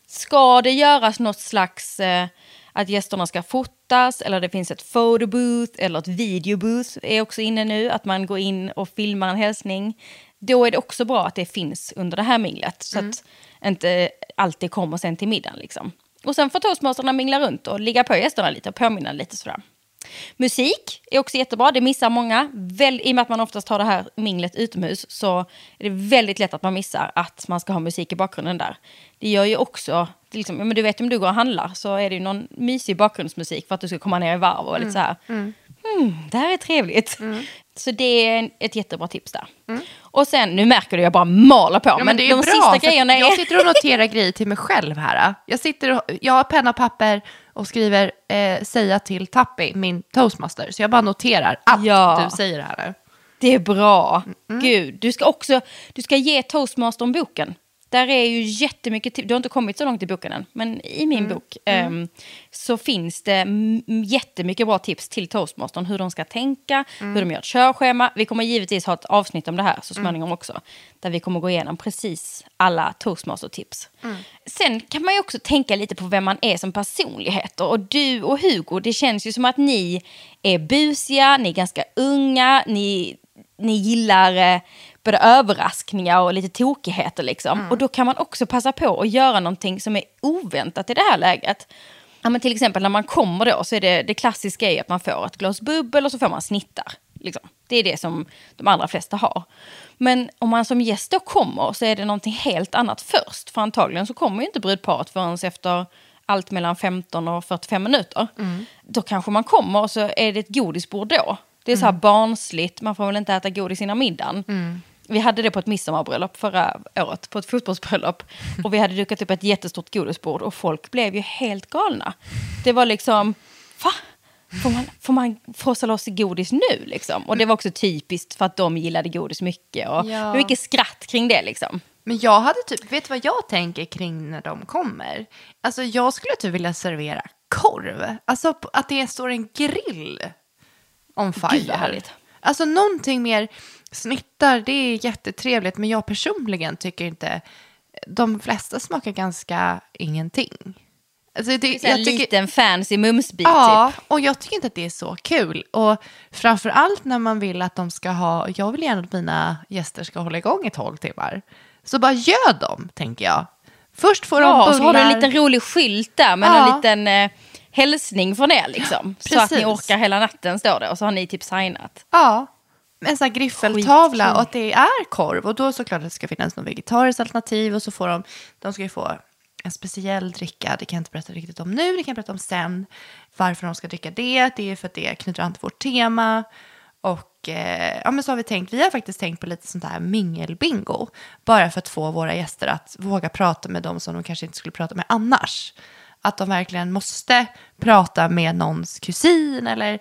Ska det göras något slags eh, att gästerna ska fotas eller det finns ett photobooth eller ett videobooth är också inne nu. Att man går in och filmar en hälsning. Då är det också bra att det finns under det här minglet. Så att inte allt det kommer sen till middagen. Liksom. Och sen får toastmasterna mingla runt och ligga på gästerna lite och påminna lite sådär. Musik är också jättebra, det missar många. Väl, I och med att man oftast har det här minglet utomhus så är det väldigt lätt att man missar att man ska ha musik i bakgrunden där. Det gör ju också, liksom, men du vet om du går och handlar så är det ju någon mysig bakgrundsmusik för att du ska komma ner i varv och lite så här. Mm, det här är trevligt. Så det är ett jättebra tips där. Och sen, nu märker du jag bara maler på, Ja, men, det är de bra, sista grejerna är... Jag sitter och noterar grejer till mig själv här. Jag, sitter och, jag har penna och papper och skriver eh, säga till Tappi, min toastmaster. Så jag bara noterar allt Ja. du säger här nu. Det är bra. Gud, du ska också du ska ge toastmastern boken. Där är ju jättemycket tips. Du har inte kommit så långt i boken än, men i min bok ehm, så finns det jättemycket bra tips till toastmastern. Hur de ska tänka, hur de gör ett körschema. Vi kommer givetvis ha ett avsnitt om det här så småningom också. Där vi kommer gå igenom precis alla toastmaster-tips. Sen kan man ju också tänka lite på vem man är som personligheter. Och du och Hugo, det känns ju som att ni är busiga, ni är ganska unga, ni, ni gillar eh, både överraskningar och lite tokigheter. Liksom. Och då kan man också passa på att göra någonting som är oväntat i det här läget. Ja, men till exempel när man kommer då så är det, det klassiska är att man får ett glas bubbel och så får man snittar. Liksom. Det är det som de allra flesta har. Men om man som gäst då kommer så är det någonting helt annat först. För antagligen så kommer ju inte brudparet förrän efter allt mellan 15 och 45 minuter. Då kanske man kommer och så är det ett godisbord då. Det är så här barnsligt, man får väl inte äta godis innan middagen. Vi hade det på ett midsommarbröllop förra året, på ett fotbollsbröllop. Och vi hade dukat upp ett jättestort godisbord och folk blev ju helt galna. Det var liksom, va? Får man, får man frossa loss godis nu liksom? Och det var också typiskt för att de gillade godis mycket. Och Ja. Mycket skratt kring det liksom. Men jag hade typ, vet du vad jag tänker kring när de kommer? Alltså jag skulle typ vilja servera korv. Alltså att det står en grill on fire. Gud, vad härligt. Alltså någonting mer snittar, det är jättetrevligt. Men jag personligen tycker inte, de flesta smakar ganska ingenting. Alltså, det, Det är en tycker, liten fancy mumsbit ja, typ. och jag tycker inte att det är så kul. Och framför allt när man vill att de ska ha, jag vill gärna att mina gäster ska hålla igång i 12 timmar. Så bara gör dem, tänker jag. Först får de Ja, bullar. så har du en liten rolig skylt där med Ja. en liten eh, hälsning från er liksom. Så att ni orkar hela natten står det och så har ni typ signat. Ja, en sån här griffeltavla Skitkul. och att det är korv. Och då såklart att det ska finnas något vegetariskt alternativ och så får de, de ska ju få en speciell dricka. Det kan jag inte berätta riktigt om nu, det kan jag berätta om sen. Varför de ska dricka det, det är för att det knyter an till vårt tema. Och eh, ja, men så har vi tänkt, vi har faktiskt tänkt på lite sånt här mingelbingo. Bara för att få våra gäster att våga prata med dem som de kanske inte skulle prata med annars. Att de verkligen måste prata med någons kusin eller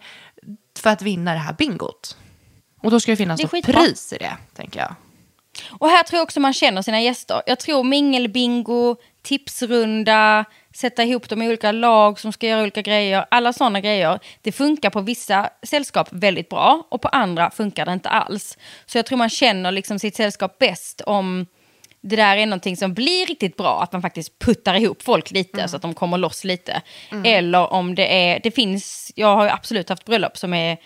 för att vinna det här bingot. Och då ska det finnas Det är något skitbra. pris i det, tänker jag. Och här tror jag också man känner sina gäster. Jag tror mingelbingo, tipsrunda, sätta ihop dem i olika lag som ska göra olika grejer. Alla sådana grejer. Det funkar på vissa sällskap väldigt bra och på andra funkar det inte alls. Så jag tror man känner liksom sitt sällskap bäst om det där är någonting som blir riktigt bra, att man faktiskt puttar ihop folk lite så att de kommer loss lite. Eller om det är, det finns, jag har ju absolut haft bröllop som är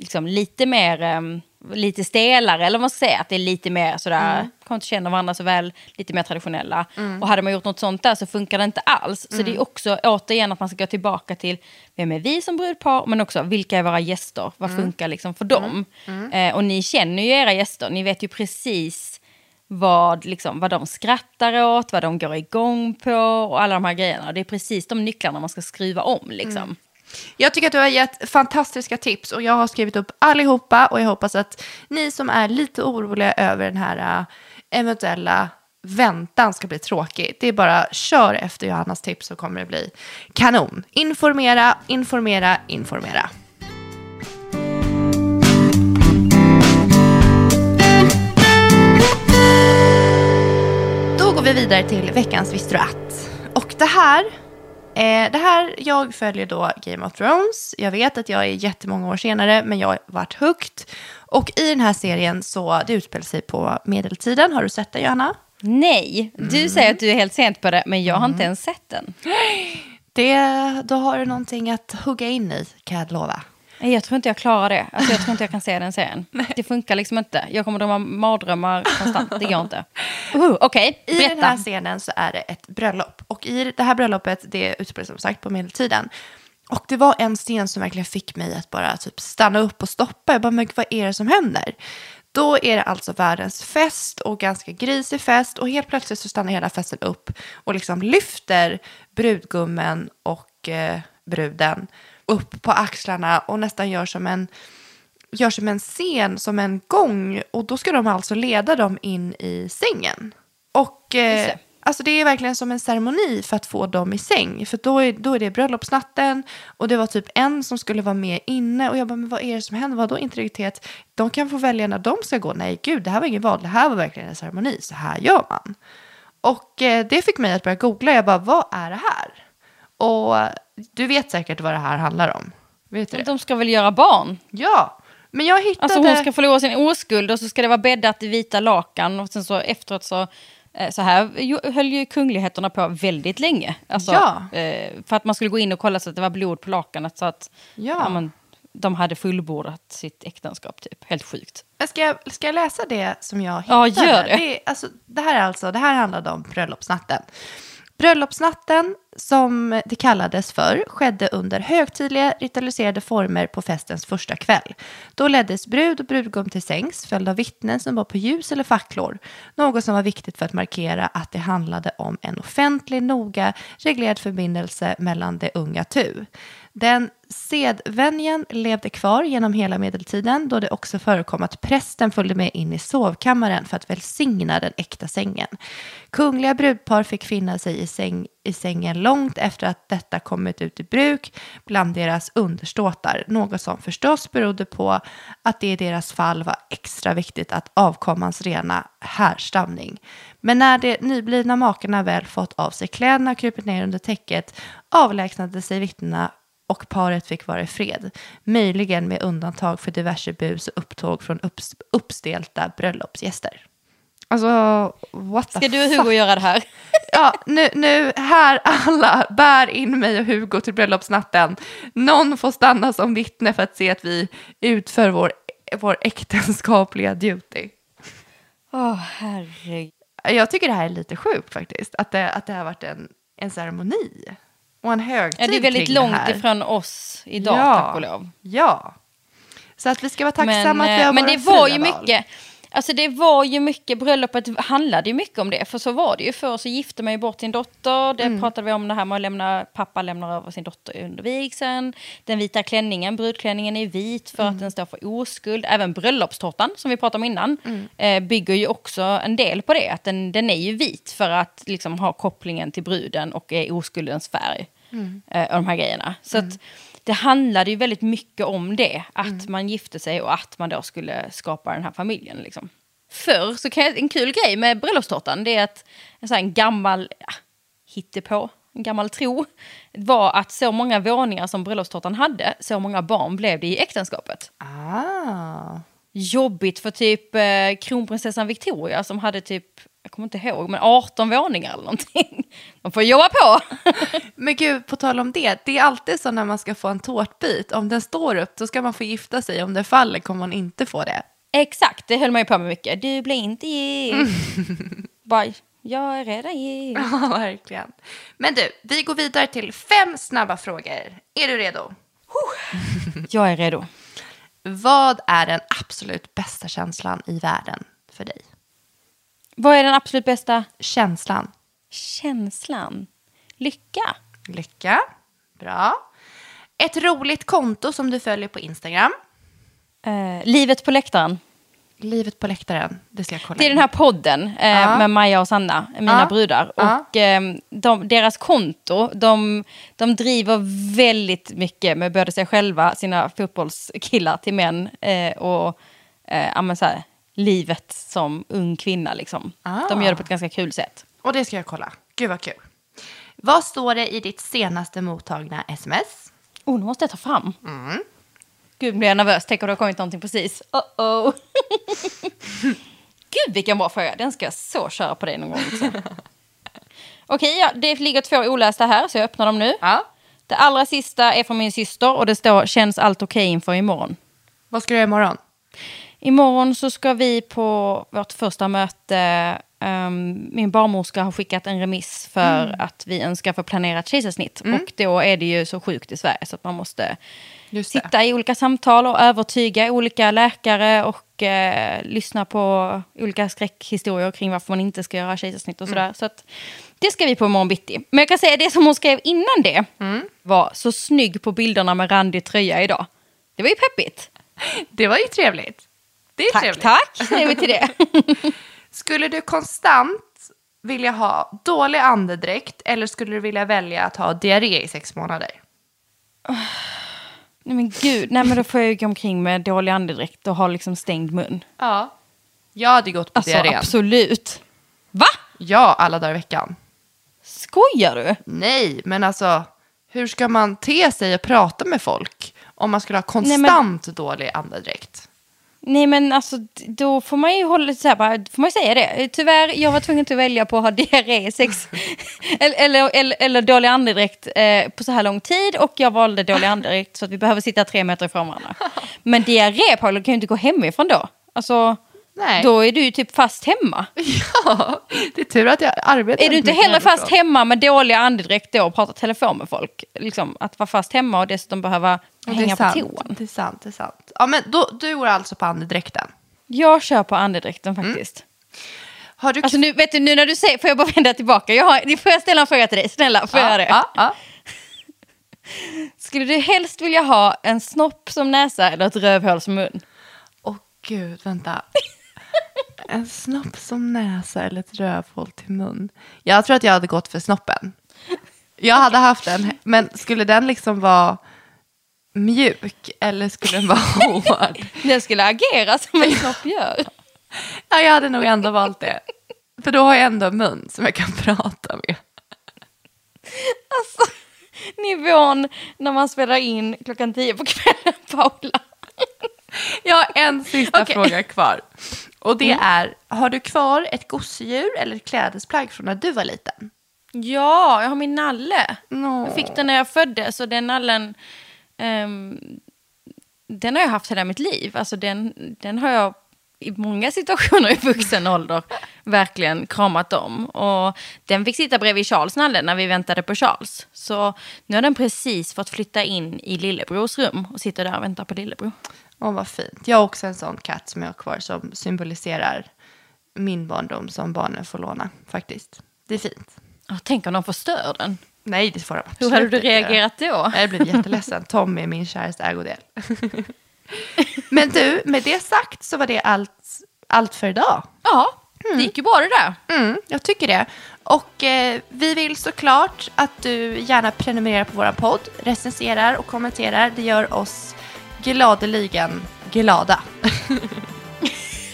liksom lite mer, em, lite stelare, eller vad man ska säga, att det är lite mer sådär, mm. kommer inte känna varandra så väl, lite mer traditionella. Och hade man gjort något sånt där så funkar det inte alls. Så det är också återigen att man ska gå tillbaka till, vem är vi som brudpar, men också vilka är våra gäster, vad funkar liksom för dem? Eh, och ni känner ju era gäster, ni vet ju precis vad, liksom, vad de skrattar åt, vad de går igång på och alla de här grejerna. Det är precis de nycklarna man ska skruva om. Liksom. Jag tycker att du har gett fantastiska tips och jag har skrivit upp allihopa och jag hoppas att ni som är lite oroliga över den här äh, eventuella väntan ska bli tråkig. Det är bara kör efter Johannas tips så kommer det bli kanon. Informera, informera, informera. Då går vi vidare till veckans Visste du att? Och det här, eh, det här, jag följer då Game of Thrones. Jag vet att jag är jättemånga år senare, men jag har varit hooked. Och i den här serien så, det utspelar sig på medeltiden. Har du sett den, Johanna? Nej, du säger att du är helt sent på det, men jag har inte ens sett den. <gasps> Det, då har du någonting att hugga in i, kan jag lova. Nej, Jag tror inte jag klarar det. Alltså, jag tror inte jag kan se den serien. <laughs> Det funkar liksom inte. Jag kommer drömma mardrömmar konstant. Det går inte. <laughs> Uh, Okej, I den här berätta. scenen så är det ett bröllop. Och i det här bröllopet, det utspelar som sagt på medeltiden. Och det var en scen som verkligen fick mig att bara typ stanna upp och stoppa. Jag bara, men vad är det som händer? Då är det alltså världens fest och ganska grisig fest. Och helt plötsligt så stannar hela festen upp och liksom lyfter brudgummen och eh, bruden upp på axlarna och nästan gör som en gör som en scen, som en gång. Och då ska de alltså leda dem in i sängen. Och eh, alltså det är verkligen som en ceremoni för att få dem i säng. För då är, då är det bröllopsnatten och det var typ en som skulle vara med inne. Och jag bara, men vad är det som händer? Vadå integritet? De kan få välja när de ska gå. Nej, gud, det här var ingen val. Det här var verkligen en ceremoni. Så här gör man. Och eh, det fick mig att börja googla. Jag bara, vad är det här? Och du vet säkert vad det här handlar om. Vet du det? De ska väl göra barn? Ja, men jag hittade... Alltså hon ska förlora sin oskuld och så ska det vara bäddat i vita lakan och sen så efteråt så eh, så här höll ju kungligheterna på väldigt länge. Alltså, Ja. eh, för att man skulle gå in och kolla så att det var blod på lakanet så att Ja. ja, men, de hade fullbordat sitt äktenskap. Typ. Helt sjukt. Men Ska jag, ska jag läsa det som jag Ja, hittade? gör det. Det, är, alltså, det här är alltså, det här handlade om bröllopsnatten. Bröllopsnatten, som det kallades för, skedde under högtidliga ritualiserade former på festens första kväll. Då leddes brud och brudgum till sängs, följd av vittnen som var på ljus eller facklor. Något som var viktigt för att markera att det handlade om en offentlig, noga reglerad förbindelse mellan det unga tu. Den sedvänjan levde kvar genom hela medeltiden då det också förekom att prästen följde med in i sovkammaren för att välsigna den äkta sängen. Kungliga brudpar fick finna sig i, säng, i sängen långt efter att detta kommit ut i bruk bland deras underståtar, något som förstås berodde på att det i deras fall var extra viktigt att avkommans rena härstamning. Men när de nyblivna makarna väl fått av sig kläderna och krupit ner under täcket avlägsnade sig vittnena och paret fick vara i fred. Möjligen med undantag för diverse bus och upptåg från upps- uppstelta bröllopsgäster. Alltså, what the Ska du och fuck? Hugo göra det här? <laughs> Ja, nu, nu, här alla, bär in mig och Hugo till bröllopsnatten. Någon får stanna som vittne för att se att vi utför vår, vår äktenskapliga duty. Åh, herregud. Jag tycker det här är lite sjukt faktiskt, att det, att det har varit en, en ceremoni och en högtid Ja, det är väldigt kring långt ifrån oss idag, Ja. tack och lov. Ja. Så att vi ska vara tacksamma Men, att vi har eh, men våra det var ju val. mycket, alltså det var ju mycket, bröllopet handlade ju mycket om det. För så var det ju förr, så gifte man ju bort sin dotter. Det Mm. pratade vi om det här med att lämna, pappa lämnar över sin dotter under vigseln. Den vita klänningen, brudklänningen är vit för Mm. att den står för oskuld. Även bröllopstårtan, som vi pratade om innan, Mm. eh, bygger ju också en del på det. Att den, den är ju vit för att liksom ha kopplingen till bruden och är oskuldens färg. Mm. Eh, och de här grejerna. Så att det handlade ju väldigt mycket om det. Att man gifte sig och att man då skulle skapa den här familjen. Liksom. Förr så jag, en kul grej med bröllopstårtan det är att en, här en gammal ja, hittepå, en gammal tro var att så många våningar som bröllopstårtan hade, så många barn blev det i äktenskapet. Ah. Jobbigt för typ eh, kronprinsessan Victoria som hade typ, jag kommer inte ihåg, men 18 våningar eller någonting. De får jobba på. <laughs> Men gud, på tal om det, det är alltid så när man ska få en tårtbit, om den står upp då ska man få gifta sig, om den faller kommer man inte få det. Exakt, det höll man ju på med mycket. Du blir inte gift. <laughs> Bara, jag är redan gift. Ja, verkligen. Men du, vi går vidare till fem snabba frågor. Är du redo? Jag är redo. Vad är den absolut bästa känslan i världen för dig? Vad är den absolut bästa Känslan. känslan? Lycka. Lycka. Bra. Ett roligt konto som du följer på Instagram. Eh, livet på läktaren. Livet på läktaren. Det ska jag kolla Det är in. den här podden eh, Ja. med Maja och Sanna, mina Ja. brudar. Ja. Och eh, de, deras konto, de, de driver väldigt mycket med både sig själva, sina fotbollskillar till män eh, och eh, så här, livet som ung kvinna. Liksom. Ah. De gör det på ett ganska kul sätt. Och det ska jag kolla. Gud vad kul. Vad står det i ditt senaste mottagna sms? Oh, nu måste jag ta fram. Mm. Gud, blir jag nervös. Tänk om det har kommit någonting precis. Uh-oh. <laughs> Gud, vilken bra fråga. Den ska jag så köra på dig någon gång. <laughs> Okej, ja, det ligger två olästa här, så jag öppnar dem nu. Ja. Det allra sista är från min syster och det står “Känns allt okej inför imorgon?” Vad ska du göra imorgon? Imorgon så ska vi på vårt första möte, ehm, min barnmorska har skickat en remiss för Mm. att vi önskar få planerat kejsarsnitt. Och då är det ju så sjukt i Sverige så att man måste sitta i olika samtal och övertyga olika läkare och eh, lyssna på olika skräckhistorier kring varför man inte ska göra kejsarsnitt och Mm. sådär. Så att det ska vi på imorgon bitti. Men jag kan säga det som hon skrev innan det Mm. var så snygg på bilderna med randig tröja idag. Det var ju peppigt. Det var ju trevligt. Det är Tack, trevligt. tack <laughs> säger vi till det. <laughs> Skulle du konstant vilja ha dålig andedräkt eller skulle du vilja välja att ha diarré i sex månader? <sighs> Nej men gud, nej men då får jag ju gå omkring med dålig andedräkt och ha liksom stängd mun. Ja. Jag hade gått på Alltså diarrén. absolut. Va? Ja, alla dagar i veckan. Skojar du? Nej, men alltså hur ska man te sig och prata med folk om man skulle ha Nej, men- konstant dålig andedräkt? Nej men alltså då får man ju hålla så här, bara, får man ju säga det. Tyvärr, jag var tvungen att välja på att ha <laughs> diarré sex <laughs> eller, eller, eller, eller dålig andedräkt eh, på så här lång tid och jag valde dålig andedräkt så att vi behöver sitta tre meter ifrån varandra. <laughs> Men diarré Paolo kan ju inte gå hemifrån då. Alltså, Nej. då är du ju typ fast hemma. <laughs> Ja, det är tur att jag arbetar Är du inte hellre fast hemifrån. hemma med dålig andedräkt då och prata telefon med folk? Liksom, att vara fast hemma och dessutom behöva Ja, hänga är på sant, toan. Det är sant, det är sant. Ja, men då, du går alltså på andedräkten. Jag kör på andedräkten faktiskt. Har du Alltså nu, vet du, nu när du säger, får jag bara <laughs> vända tillbaka? Jag har, får jag ställa en fråga till dig? Snälla, får jag göra det? Ja, ja. <laughs> Skulle du helst vilja ha en snopp som näsa eller ett rövhål som mun? Åh gud, vänta. <laughs> En snopp som näsa eller ett rövhål till mun. Jag tror att jag hade gått för snoppen. Jag hade haft den, men skulle den liksom vara mjuk eller skulle den vara <laughs> hård? Den skulle agera som en snopp gör. Ja, jag hade nog ändå valt det. För då har jag ändå en mun som jag kan prata med. Alltså, nivån när man spelar in klockan tio på kvällen, Paula. Jag har en sista Okej. fråga kvar. Och det är, har du kvar ett gosedjur eller ett klädesplagg från när du var liten? Ja, jag har min nalle. Nå. Jag fick den när jag föddes och den nallen, ehm, den har jag haft hela mitt liv. Alltså den, den har jag i många <laughs> situationer i vuxen ålder verkligen kramat om. Och den fick sitta bredvid Charles nalle när vi väntade på Charles. Så nu har den precis fått flytta in i lillebrors rum och sitter där och väntar på lillebror. Åh, vad fint. Jag har också en sån katt som jag har kvar som symboliserar min barndom som barnen får låna, faktiskt. Det är fint. Ja, tänk om de förstör den. Nej, det får de Hur absolut hade du reagerat då? Jag blev jätteledsen. <laughs> Tommy är min käraste ägodel. <laughs> Men du, med det sagt så var det allt, allt för idag. Ja, det gick ju bra det där. Mm, jag tycker det. Och eh, vi vill såklart att du gärna prenumererar på vår podd, recenserar och kommenterar. Det gör oss gladeligen glada. <laughs>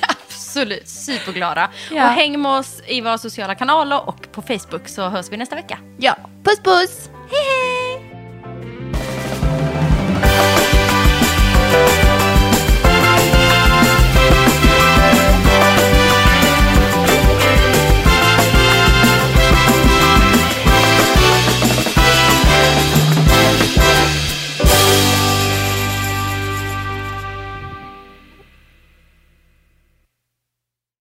Absolut, superglada. Ja. Och häng med oss i våra sociala kanaler och på Facebook så hörs vi nästa vecka. Ja, puss puss! Hej hej!